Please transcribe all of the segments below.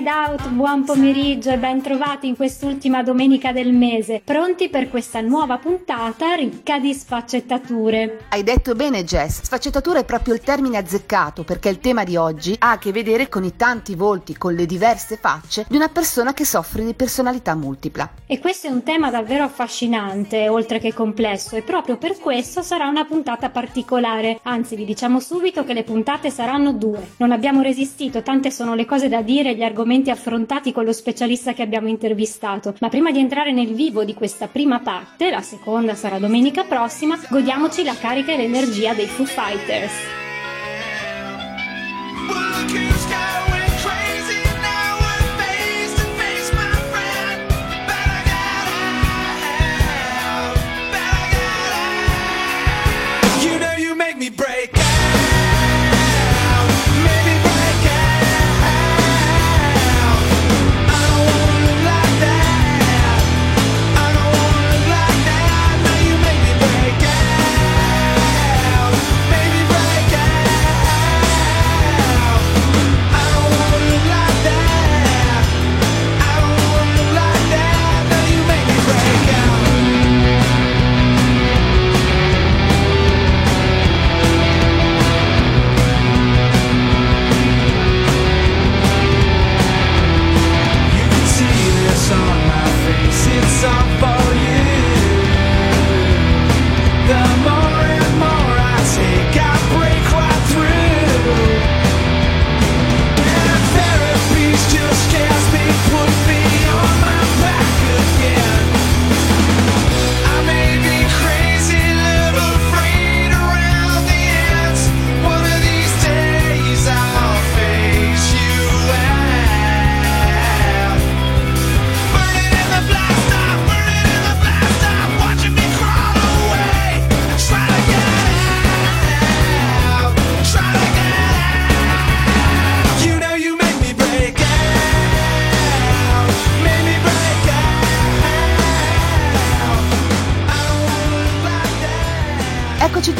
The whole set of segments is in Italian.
Inside Out, buon pomeriggio e ben trovati in quest'ultima domenica del mese, pronti per questa nuova puntata ricca di sfaccettature. Hai detto bene Jess, sfaccettatura è proprio il termine azzeccato perché il tema di oggi ha a che vedere con i tanti volti, con le diverse facce di una persona che soffre di personalità multipla. E questo è un tema davvero affascinante, oltre che complesso, e proprio per questo sarà una puntata particolare, anzi vi diciamo subito che le puntate saranno due. Non abbiamo resistito, tante sono le cose da dire e gli argomenti affrontati con lo specialista che abbiamo intervistato, ma prima di entrare nel vivo di questa prima parte, la seconda sarà domenica prossima, godiamoci la carica e l'energia dei Foo Fighters.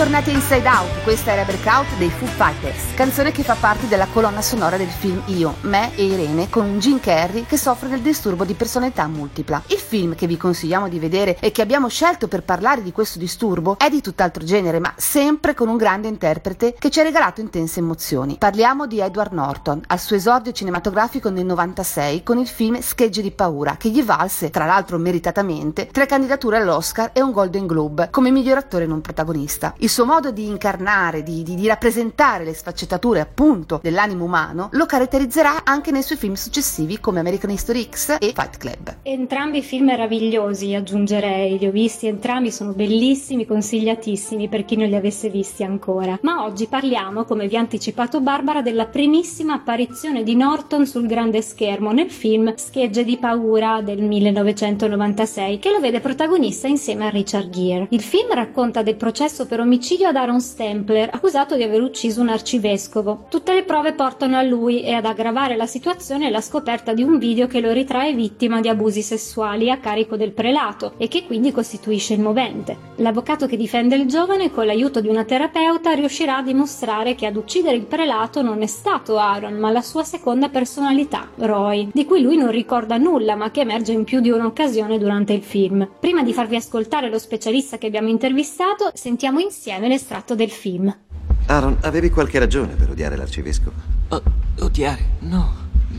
Tornati a Inside Out, questa era Breakout dei Foo Fighters, canzone che fa parte della colonna sonora del film Io, me e Irene con Jim Carrey che soffre del disturbo di personalità multipla. Il film che vi consigliamo di vedere e che abbiamo scelto per parlare di questo disturbo è di tutt'altro genere, ma sempre con un grande interprete che ci ha regalato intense emozioni. Parliamo di Edward Norton, al suo esordio cinematografico nel 96 con il film Schegge di paura, che gli valse, tra l'altro meritatamente, tre candidature all'Oscar e un Golden Globe come miglior attore non protagonista. Il suo modo di incarnare, di, di, di, rappresentare le sfaccettature appunto dell'animo umano, lo caratterizzerà anche nei suoi film successivi come American History X e Fight Club. Entrambi film meravigliosi, aggiungerei, li ho visti entrambi, sono bellissimi, consigliatissimi per chi non li avesse visti ancora. Ma oggi parliamo, come vi ha anticipato Barbara, della primissima apparizione di Norton sul grande schermo nel film Schegge di paura del 1996, che lo vede protagonista insieme a Richard Gere. Il film racconta del processo per omicidio omicidio ad Aaron Stempler, accusato di aver ucciso un arcivescovo. Tutte le prove portano a lui e ad aggravare la situazione la scoperta di un video che lo ritrae vittima di abusi sessuali a carico del prelato e che quindi costituisce il movente. L'avvocato che difende il giovane, con l'aiuto di una terapeuta, riuscirà a dimostrare che ad uccidere il prelato non è stato Aaron, ma la sua seconda personalità, Roy, di cui lui non ricorda nulla, ma che emerge in più di un'occasione durante il film. Prima di farvi ascoltare lo specialista che abbiamo intervistato, sentiamo insieme insieme l'estratto del film. Aaron, avevi qualche ragione per odiare l'arcivescovo? O- odiare? No,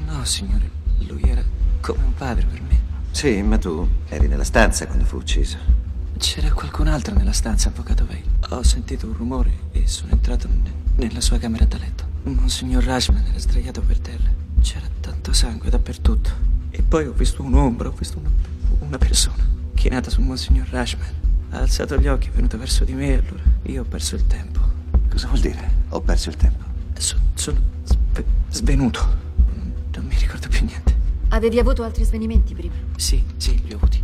no, signore. Lui era come un padre per me. Sì, ma tu eri nella stanza quando fu ucciso. C'era qualcun altro nella stanza, avvocato Vale. Ho sentito un rumore e sono entrato ne- nella sua camera da letto. Monsignor Rashman era sdraiato per terra. C'era tanto sangue dappertutto. E poi ho visto un'ombra, ho visto una, una persona chinata su Monsignor Rashman. Ha alzato gli occhi, è venuto verso di me e allora io ho perso il tempo. Cosa vuol dire? Ho perso il tempo. So, sono sve- svenuto. Non mi ricordo più niente. Avevi avuto altri svenimenti prima? Sì, sì, li ho avuti.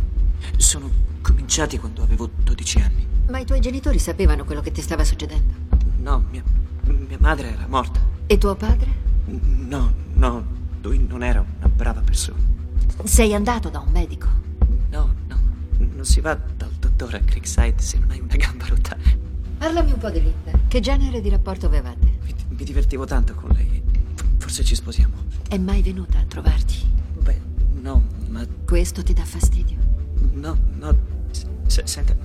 Sono cominciati quando avevo 12 anni. Ma i tuoi genitori sapevano quello che ti stava succedendo? No, mia, mia madre era morta. E tuo padre? No, no, lui non era una brava persona. Sei andato da un medico? No, no, non si va dottore a Creekside se non hai una gamba rotta. Parlami un po' di Linda. Che genere di rapporto avevate? Mi, mi divertivo tanto con lei. Forse ci sposiamo. È mai venuta a trovarti? Beh, no, ma... Questo ti dà fastidio? No, no... S- senta,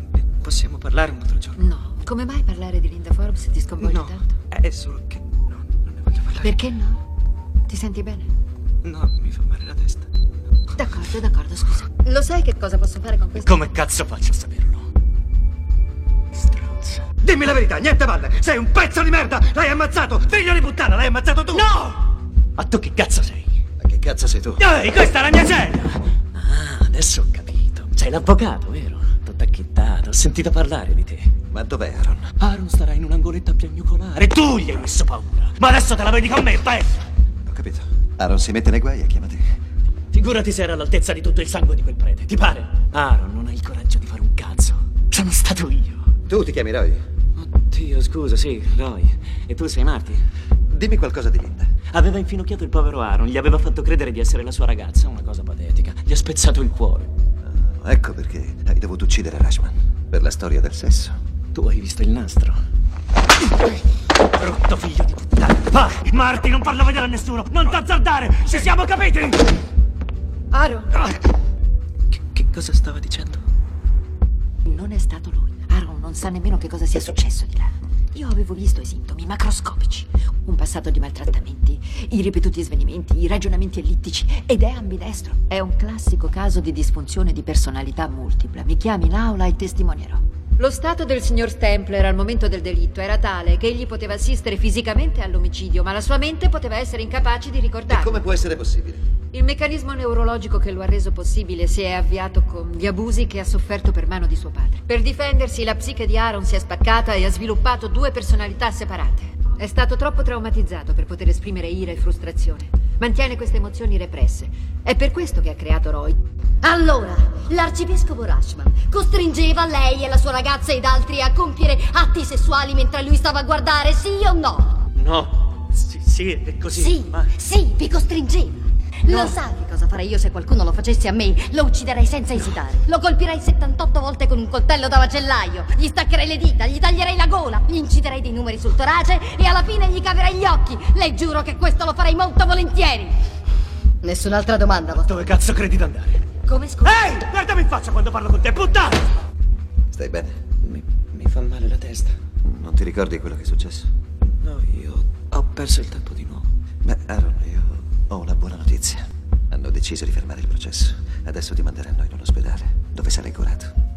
possiamo parlare un altro giorno? No. Come mai parlare di Linda Forbes ti sconvolge no, tanto? è solo che... No, non ne voglio parlare. Perché no? Ti senti bene? No, mi fa male la testa. D'accordo, d'accordo, scusa. Lo sai che cosa posso fare con questo? Come cazzo faccio a saperlo? Stronza. Dimmi la verità, niente palle! Sei un pezzo di merda! L'hai ammazzato! Figlio di puttana, l'hai ammazzato tu! No! Ma tu che cazzo sei? Ma che cazzo sei tu? Ehi, questa è la mia cella! Ah, adesso ho capito. Sei l'avvocato, vero? Tutto acchittato. Ho sentito parlare di te. Ma dov'è Aaron? Aaron starà in un angoletto a piagnucolare. Tu gli hai messo paura. Ma adesso te la vedi con me, bella! Ho capito. Aaron si mette nei guai e chiama te. Figurati se era all'altezza di tutto il sangue di quel prete. Ti pare? Aaron non ha il coraggio di fare un cazzo. Sono stato io. Tu ti chiami Roy? Oddio, scusa, sì, Roy. E tu sei Marty? Dimmi qualcosa di Linda. Aveva infinocchiato il povero Aaron, gli aveva fatto credere di essere la sua ragazza, una cosa patetica. Gli ha spezzato il cuore. Ah, ecco perché hai dovuto uccidere Rashman. Per la storia del sesso. Tu hai visto il nastro? Brutto figlio di puttana! Vai, Marti, non farlo vedere a nessuno! Non t'azzardare! Ci siamo capiti! Aaron, Che, che cosa stava dicendo? non è stato lui. Aaron non sa nemmeno che cosa sia successo di là. Io avevo visto i sintomi macroscopici. Un passato di maltrattamenti, i ripetuti svenimenti, i ragionamenti ellittici ed è ambidestro. È un classico caso di disfunzione di personalità multipla. Mi chiami in aula e testimonierò. Lo stato del signor Stempler al momento del delitto era tale che egli poteva assistere fisicamente all'omicidio, ma la sua mente poteva essere incapace di E ricordarlo. come può essere possibile? Il meccanismo neurologico che lo ha reso possibile si è avviato con gli abusi che ha sofferto per mano di suo padre. Per difendersi, la psiche di Aaron si è spaccata e ha sviluppato due personalità separate. È stato troppo traumatizzato per poter esprimere ira e frustrazione. Mantiene queste emozioni represse. È per questo che ha creato Roy. Allora, l'arcivescovo Rashman costringeva lei e la sua ragazza ed altri a compiere atti sessuali mentre lui stava a guardare, sì o no? No, sì, sì, è così. Sì, ma... sì, vi costringeva. Lo sa che cosa farei io se qualcuno lo facesse a me? Lo ucciderei senza esitare. Lo colpirei 78 volte con un coltello da macellaio. Gli staccherei le dita, gli taglierei la gola, gli inciderei dei numeri sul torace e alla fine gli caverei gli occhi. Le giuro che questo lo farei molto volentieri. Nessun'altra domanda, vostro. Dove cazzo credi di andare? Come scusa? Ehi, guardami in faccia quando parlo con te, puttana! Stai bene? Mi, mi fa male la testa. Non ti ricordi quello che è successo? No, io ho perso il tempo di nuovo. Beh, Aaron, io ho una buona notizia. Hanno deciso di fermare il processo. Adesso ti manderanno in un ospedale, dove sarai curato.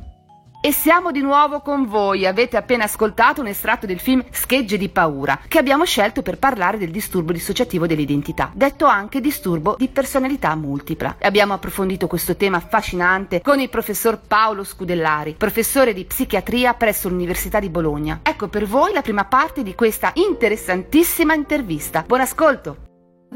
E siamo di nuovo con voi. Avete appena ascoltato un estratto del film Schegge di paura, che abbiamo scelto per parlare del disturbo dissociativo dell'identità, detto anche disturbo di personalità multipla. Abbiamo approfondito questo tema affascinante con il professor Paolo Scudellari, professore di psichiatria presso l'Università di Bologna. Ecco per voi la prima parte di questa interessantissima intervista. Buon ascolto!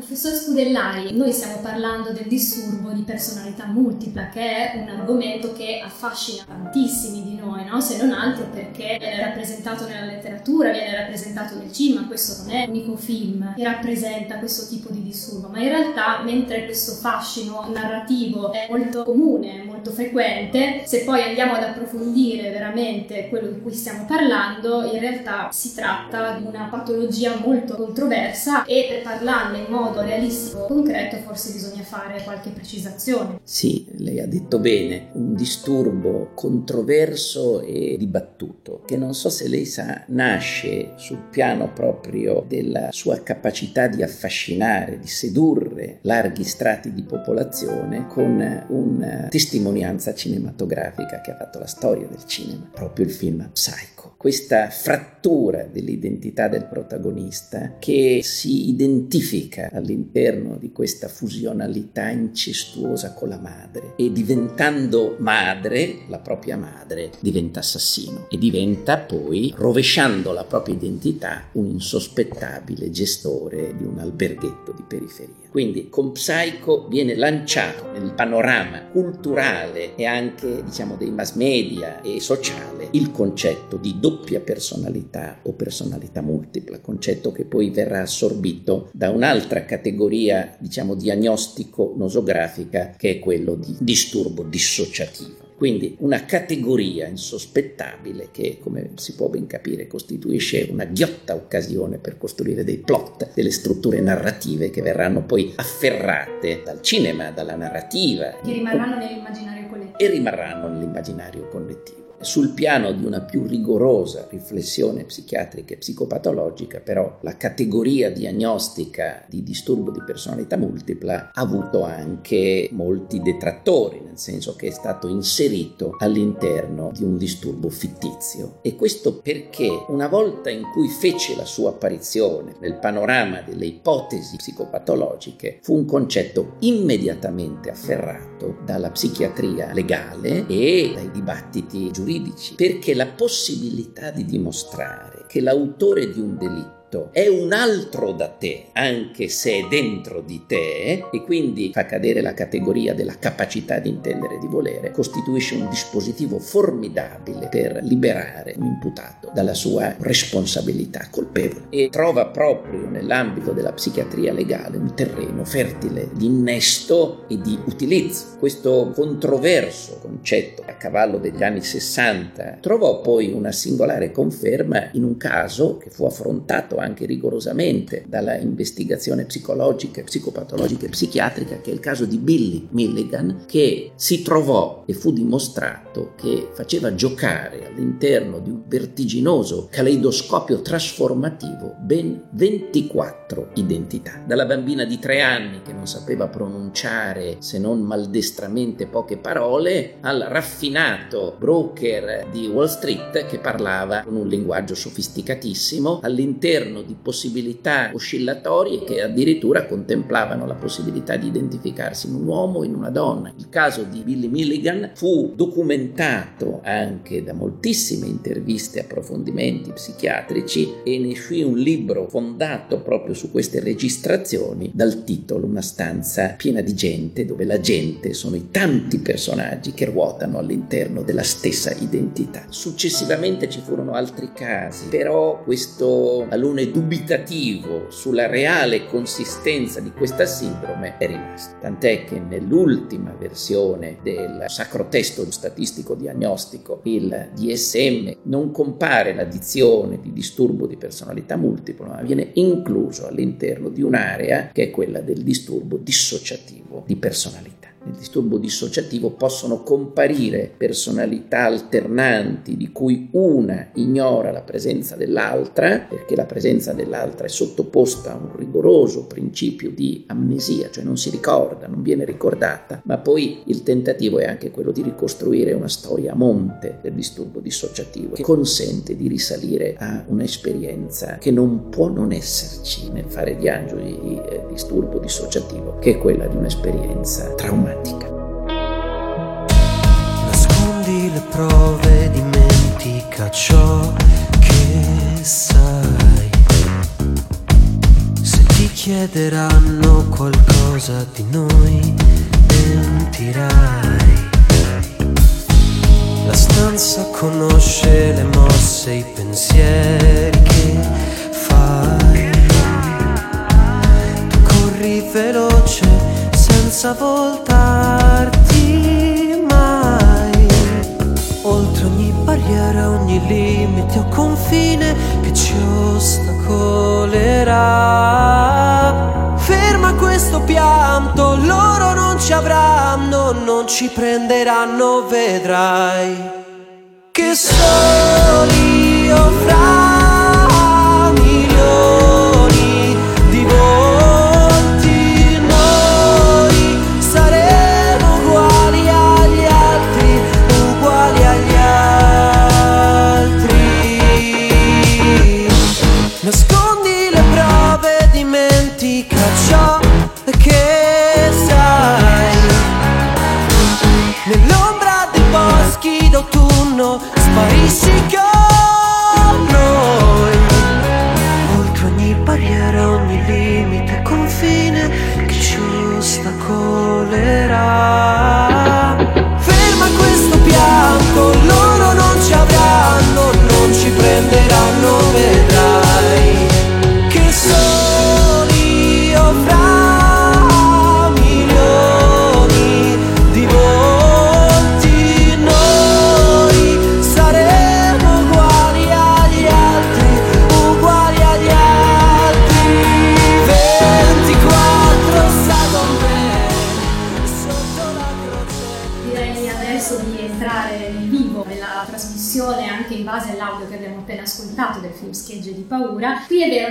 Professor Scudellari, noi stiamo parlando del disturbo di personalità multipla, che è un argomento che affascina tantissimi di noi, no? se non altro perché viene rappresentato nella letteratura, viene rappresentato nel cinema, questo non è l'unico film che rappresenta questo tipo di disturbo, ma in realtà mentre questo fascino narrativo è molto comune, molto frequente, se poi andiamo ad approfondire veramente quello di cui stiamo parlando, in realtà si tratta di una patologia molto controversa e per parlarne in modo realistico e concreto forse bisogna fare qualche precisazione. Sì, lei ha detto bene, un disturbo controverso e dibattuto, che non so se lei sa, nasce sul piano proprio della sua capacità di affascinare, di sedurre larghi strati di popolazione con una testimonianza cinematografica che ha fatto la storia del cinema, proprio il film Psycho. Questa frattura dell'identità del protagonista che si identifica all'interno di questa fusionalità incestuosa con la madre e diventando madre, la propria madre, diventa assassino e diventa poi, rovesciando la propria identità, un insospettabile gestore di un alberghetto di periferia. Quindi con Psycho viene lanciato nel panorama culturale e anche diciamo dei mass media e sociale il concetto di doppia personalità o personalità multipla, concetto che poi verrà assorbito da un'altra categoria diciamo diagnostico nosografica che è quello di disturbo dissociativo. Quindi una categoria insospettabile che, come si può ben capire, costituisce una ghiotta occasione per costruire dei plot, delle strutture narrative che verranno poi afferrate dal cinema, dalla narrativa. Che rimarranno nell'immaginario collettivo. E rimarranno nell'immaginario collettivo. Sul piano di una più rigorosa riflessione psichiatrica e psicopatologica, però, la categoria diagnostica di disturbo di personalità multipla ha avuto anche molti detrattori, nel senso che è stato inserito all'interno di un disturbo fittizio. E questo perché una volta in cui fece la sua apparizione nel panorama delle ipotesi psicopatologiche, fu un concetto immediatamente afferrato dalla psichiatria legale e dai dibattiti giuridici giuridici, perché la possibilità di dimostrare che l'autore di un delitto fatto è un altro da te, anche se è dentro di te, e quindi fa cadere la categoria della capacità di intendere e di volere, costituisce un dispositivo formidabile per liberare un imputato dalla sua responsabilità colpevole e trova proprio nell'ambito della psichiatria legale un terreno fertile di innesto e di utilizzo. Questo controverso concetto a cavallo degli anni 60 trovò poi una singolare conferma in un caso che fu affrontato anche rigorosamente dalla investigazione psicologica, psicopatologica e psichiatrica, che è il caso di Billy Milligan, che si trovò e fu dimostrato che faceva giocare all'interno di un vertiginoso caleidoscopio trasformativo ben 24 identità. Dalla bambina di tre anni che non sapeva pronunciare se non maldestramente poche parole, al raffinato broker di Wall Street che parlava con un linguaggio sofisticatissimo all'interno all'interno di possibilità oscillatorie che addirittura contemplavano la possibilità di identificarsi in un uomo o in una donna. Il caso di Billy Milligan fu documentato anche da moltissime interviste e approfondimenti psichiatrici e ne uscì un libro fondato proprio su queste registrazioni dal titolo Una stanza piena di gente dove la gente sono i tanti personaggi che ruotano all'interno della stessa identità. Successivamente ci furono altri casi, però questo alunno opinione dubitativo sulla reale consistenza di questa sindrome è rimasto. Tant'è che nell'ultima versione del sacro testo statistico diagnostico, il DSM, non compare l'addizione di disturbo di personalità multipla, ma viene incluso all'interno di un'area che è quella del disturbo dissociativo di personalità nel disturbo dissociativo possono comparire personalità alternanti di cui una ignora la presenza dell'altra, perché la presenza dell'altra è sottoposta a un rigoroso principio di amnesia, cioè non si ricorda, non viene ricordata, ma poi il tentativo è anche quello di ricostruire una storia a monte del disturbo dissociativo che consente di risalire a un'esperienza che non può non esserci nel fare diagnosi di eh, disturbo dissociativo, che è quella di un'esperienza traumatica drammatica. Nascondi le prove, dimentica ciò che sai. Se ti chiederanno qualcosa di noi, mentirai. La stanza conosce le mosse, i pensieri che fai. Tu corri veloce senza voltarti mai. Oltre ogni barriera, ogni limite o confine che ci ostacolerà. Ferma questo pianto, loro non ci avranno, non ci prenderanno, vedrai. Che soli io fra Direi fine che ci ostacolerà.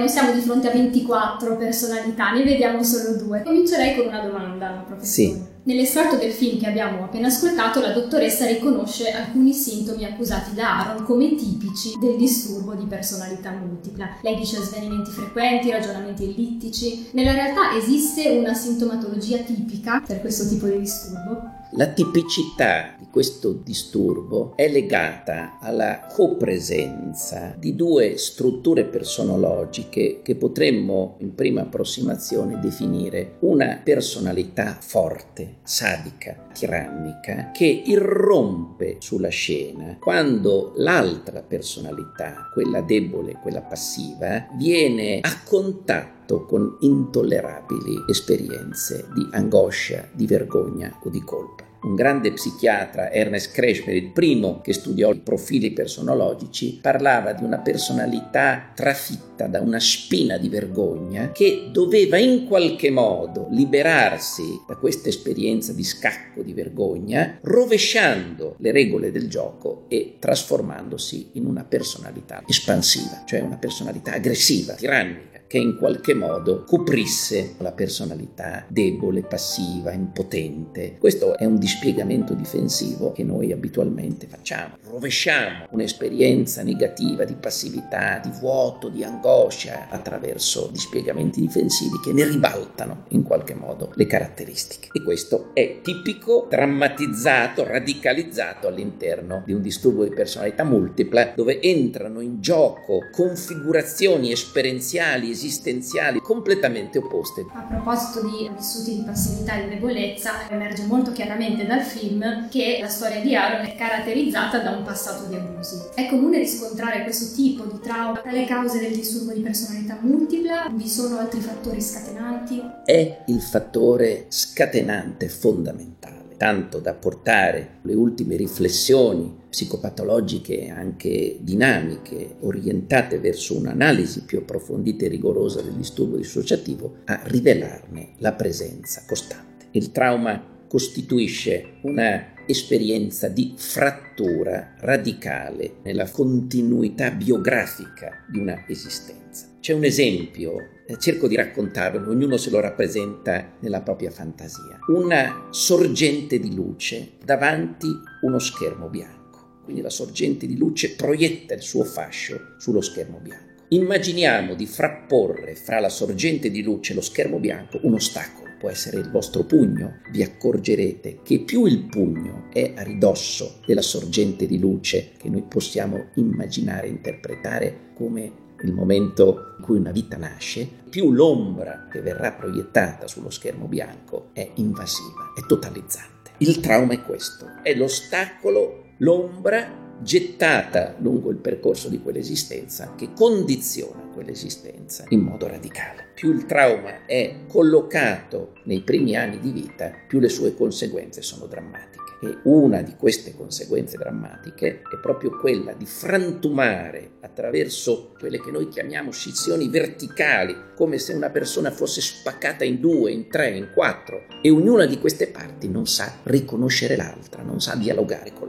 Non siamo di fronte a 24 personalità, ne vediamo solo due. Comincerei con una domanda, professore. Sì. Nell'estratto del film che abbiamo appena ascoltato, la dottoressa riconosce alcuni sintomi accusati da Aaron come tipici del disturbo di personalità multipla. Lei dice svenimenti frequenti, ragionamenti ellittici. Nella realtà esiste una sintomatologia tipica per questo tipo di disturbo? La tipicità di questo disturbo è legata alla copresenza di due strutture personologiche che potremmo in prima approssimazione definire una personalità forte, sadica, tirannica, che irrompe sulla scena quando l'altra personalità, quella debole, quella passiva, viene a contatto con intollerabili esperienze di angoscia, di vergogna o di colpa. Un grande psichiatra, Ernest Kretschmer, il primo che studiò i profili personologici, parlava di una personalità trafitta da una spina di vergogna che doveva in qualche modo liberarsi da questa esperienza di scacco di vergogna, rovesciando le regole del gioco e trasformandosi in una personalità espansiva, cioè una personalità aggressiva, tirannica che in qualche modo coprisse la personalità debole, passiva, impotente. Questo è un dispiegamento difensivo che noi abitualmente facciamo. Rovesciamo un'esperienza negativa di passività, di vuoto, di angoscia attraverso dispiegamenti difensivi che ne ribaltano in qualche modo le caratteristiche. E questo è tipico, drammatizzato, radicalizzato all'interno di un disturbo di personalità multipla dove entrano in gioco configurazioni esperienziali esistenziali completamente opposte. A proposito di vissuti di passività e di debolezza, emerge molto chiaramente dal film che la storia di Aaron è caratterizzata da un passato di abusi. È comune riscontrare questo tipo di trauma tra le cause del disturbo di personalità multipla? Vi sono altri fattori scatenanti? È il fattore scatenante fondamentale tanto da portare le ultime riflessioni psicopatologiche anche dinamiche, orientate verso un'analisi più approfondita e rigorosa del disturbo dissociativo, a rivelarne la presenza costante. Il trauma costituisce una esperienza di frattura radicale nella continuità biografica di una esistenza. C'è un esempio, eh, cerco di raccontarlo, ognuno se lo rappresenta nella propria fantasia. Una sorgente di luce davanti uno schermo bianco. Quindi la sorgente di luce proietta il suo fascio sullo schermo bianco. Immaginiamo di frapporre fra la sorgente di luce e lo schermo bianco un ostacolo può essere il vostro pugno, vi accorgerete che più il pugno è a ridosso della sorgente di luce che noi possiamo immaginare interpretare come il momento in cui una vita nasce, più l'ombra che verrà proiettata sullo schermo bianco è invasiva, è totalizzante. Il trauma è questo, è l'ostacolo, l'ombra gettata lungo il percorso di quell'esistenza che condiziona quell'esistenza in modo radicale. Più il trauma è collocato nei primi anni di vita, più le sue conseguenze sono drammatiche. E una di queste conseguenze drammatiche è proprio quella di frantumare attraverso quelle che noi chiamiamo scissioni verticali, come se una persona fosse spaccata in due, in tre, in quattro, e ognuna di queste parti non sa riconoscere l'altra, non sa dialogare con l'altra.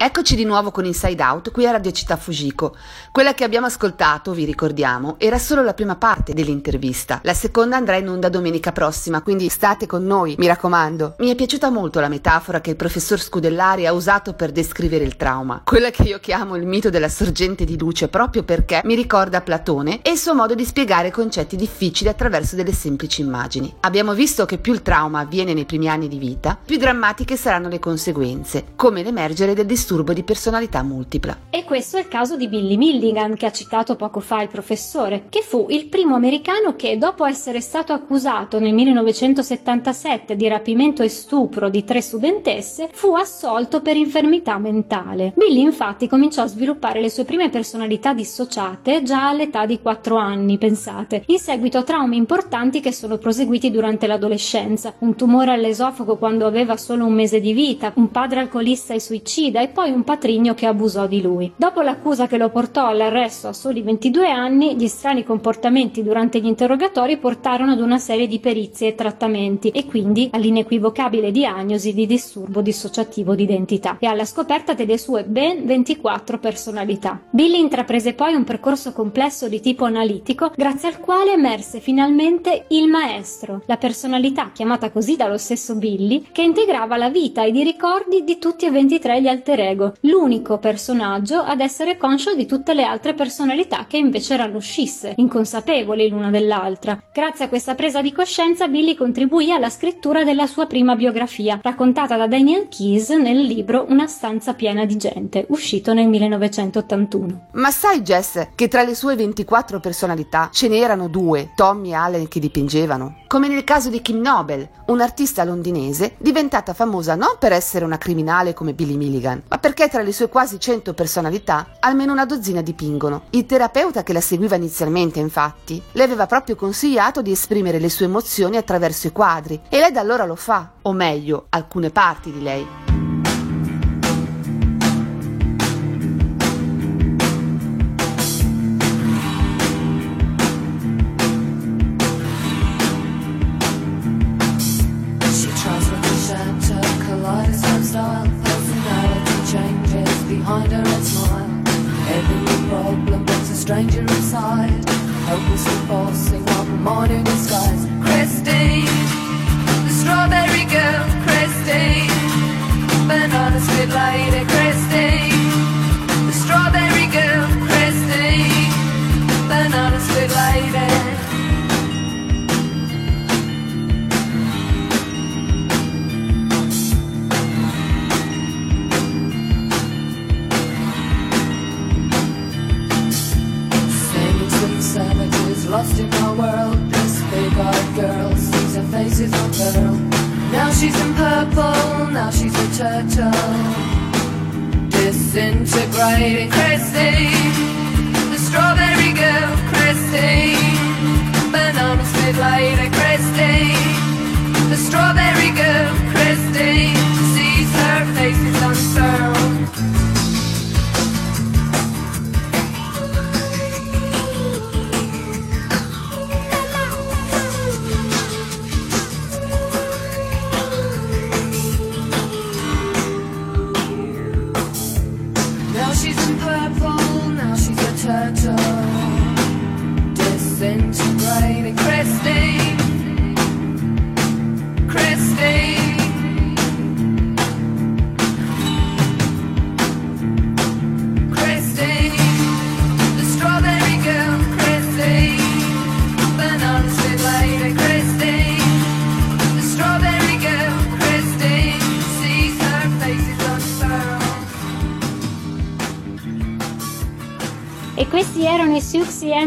Eccoci di nuovo con Inside Out qui a Radio Città Fujiko. Quella che abbiamo ascoltato, vi ricordiamo, era solo la prima parte dell'intervista. La seconda andrà in onda domenica prossima, quindi state con noi, mi raccomando. Mi è piaciuta molto la metafora che il professor Scudellari ha usato per descrivere il trauma, quella che io chiamo il mito della sorgente di luce proprio perché mi ricorda Platone e il suo modo di spiegare concetti difficili attraverso delle semplici immagini. Abbiamo visto che più il trauma avviene nei primi anni di vita, più drammatiche saranno le conseguenze, come l'emergere del disturbo disturbo di personalità multipla. E questo è il caso di Billy Milligan che ha citato poco fa il professore, che fu il primo americano che dopo essere stato accusato nel 1977 di rapimento e stupro di tre studentesse, fu assolto per infermità mentale. Billy infatti cominciò a sviluppare le sue prime personalità dissociate già all'età di 4 anni, pensate, in seguito a traumi importanti che sono proseguiti durante l'adolescenza, un tumore all'esofago quando aveva solo un mese di vita, un padre alcolista e suicida e poi un patrigno che abusò di lui. Dopo l'accusa che lo portò all'arresto a soli 22 anni, gli strani comportamenti durante gli interrogatori portarono ad una serie di perizie e trattamenti e quindi all'inequivocabile diagnosi di disturbo dissociativo d'identità e alla scoperta delle sue ben 24 personalità. Billy intraprese poi un percorso complesso di tipo analitico grazie al quale emerse finalmente il maestro, la personalità chiamata così dallo stesso Billy che integrava la vita ed i ricordi di tutti e 23 gli alter ego, l'unico personaggio ad essere conscio di tutte le altre personalità che invece erano scisse, inconsapevoli l'una dell'altra. Grazie a questa presa di coscienza Billy contribuì alla scrittura della sua prima biografia, raccontata da Daniel Keyes nel libro Una stanza piena di gente, uscito nel 1981. Ma sai Jess che tra le sue 24 personalità ce n'erano due, Tommy e Allen, che dipingevano? Come nel caso di Kim Nobel, un'artista londinese diventata famosa non per essere una criminale come Billy Milligan, ma perché tra le sue quasi 100 personalità almeno una dozzina dipingono. Il terapeuta che la seguiva inizialmente, infatti, le aveva proprio consigliato di esprimere le sue emozioni attraverso i quadri e lei da allora lo fa, o meglio, alcune parti di lei.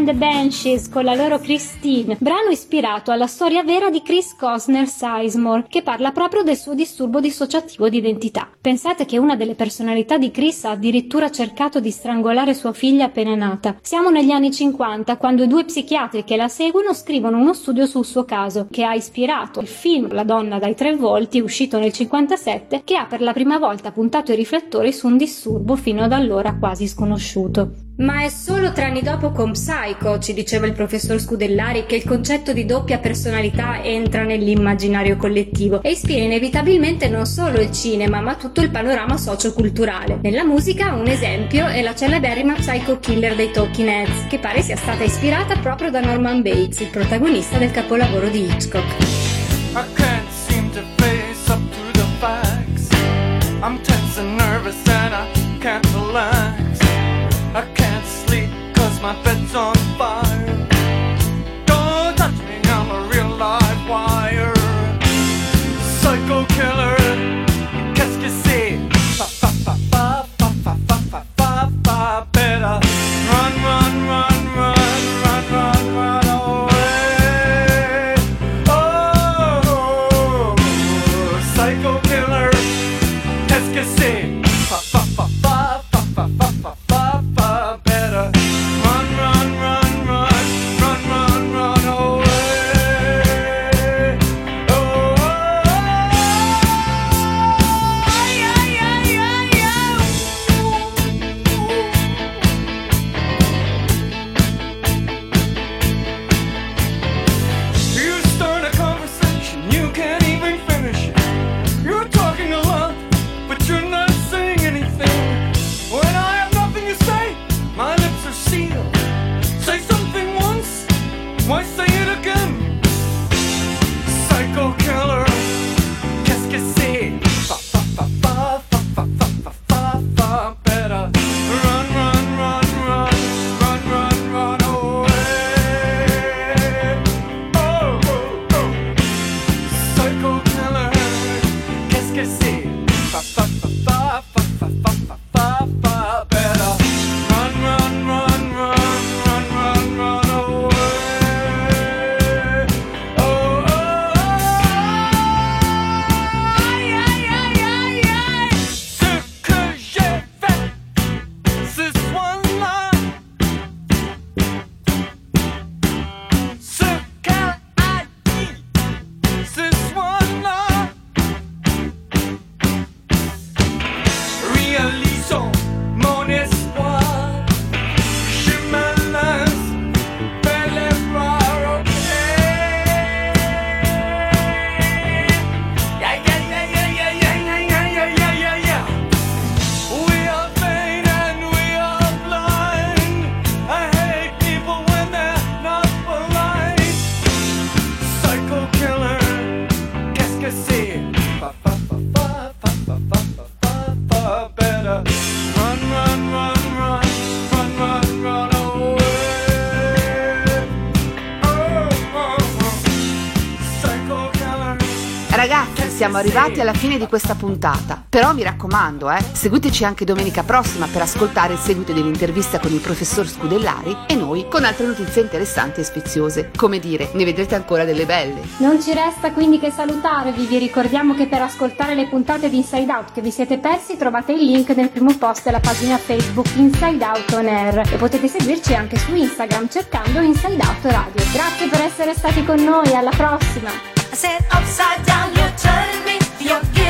And the Banshees con la loro Christine, brano ispirato alla storia vera di Chris Cosner Sizemore, che parla proprio del suo disturbo dissociativo di identità. Pensate che una delle personalità di Chris ha addirittura cercato di strangolare sua figlia appena nata. Siamo negli anni 50, quando i due psichiatri che la seguono scrivono uno studio sul suo caso, che ha ispirato il film La donna dai tre volti, uscito nel 57, che ha per la prima volta puntato i riflettori su un disturbo fino ad allora quasi sconosciuto. Ma è solo tre anni dopo con Psycho, ci diceva il professor Scudellari, che il concetto di doppia personalità entra nell'immaginario collettivo e ispira inevitabilmente non solo il cinema, ma tutto il panorama socioculturale. Nella musica un esempio è la celeberrima Psycho Killer dei Talking Heads, che pare sia stata ispirata proprio da Norman Bates, il protagonista del capolavoro di Hitchcock. Ragazzi, siamo arrivati alla fine di questa puntata. Però mi raccomando, eh, seguiteci anche domenica prossima per ascoltare il seguito dell'intervista con il professor Scudellari e noi con altre notizie interessanti e sfiziose. Come dire, ne vedrete ancora delle belle. Non ci resta quindi che salutarvi, vi ricordiamo che per ascoltare le puntate di Inside Out che vi siete persi trovate il link nel primo post della pagina Facebook Inside Out On Air e potete seguirci anche su Instagram cercando Inside Out Radio. Grazie per essere stati con noi, alla prossima! I said upside down, you're turning me, you're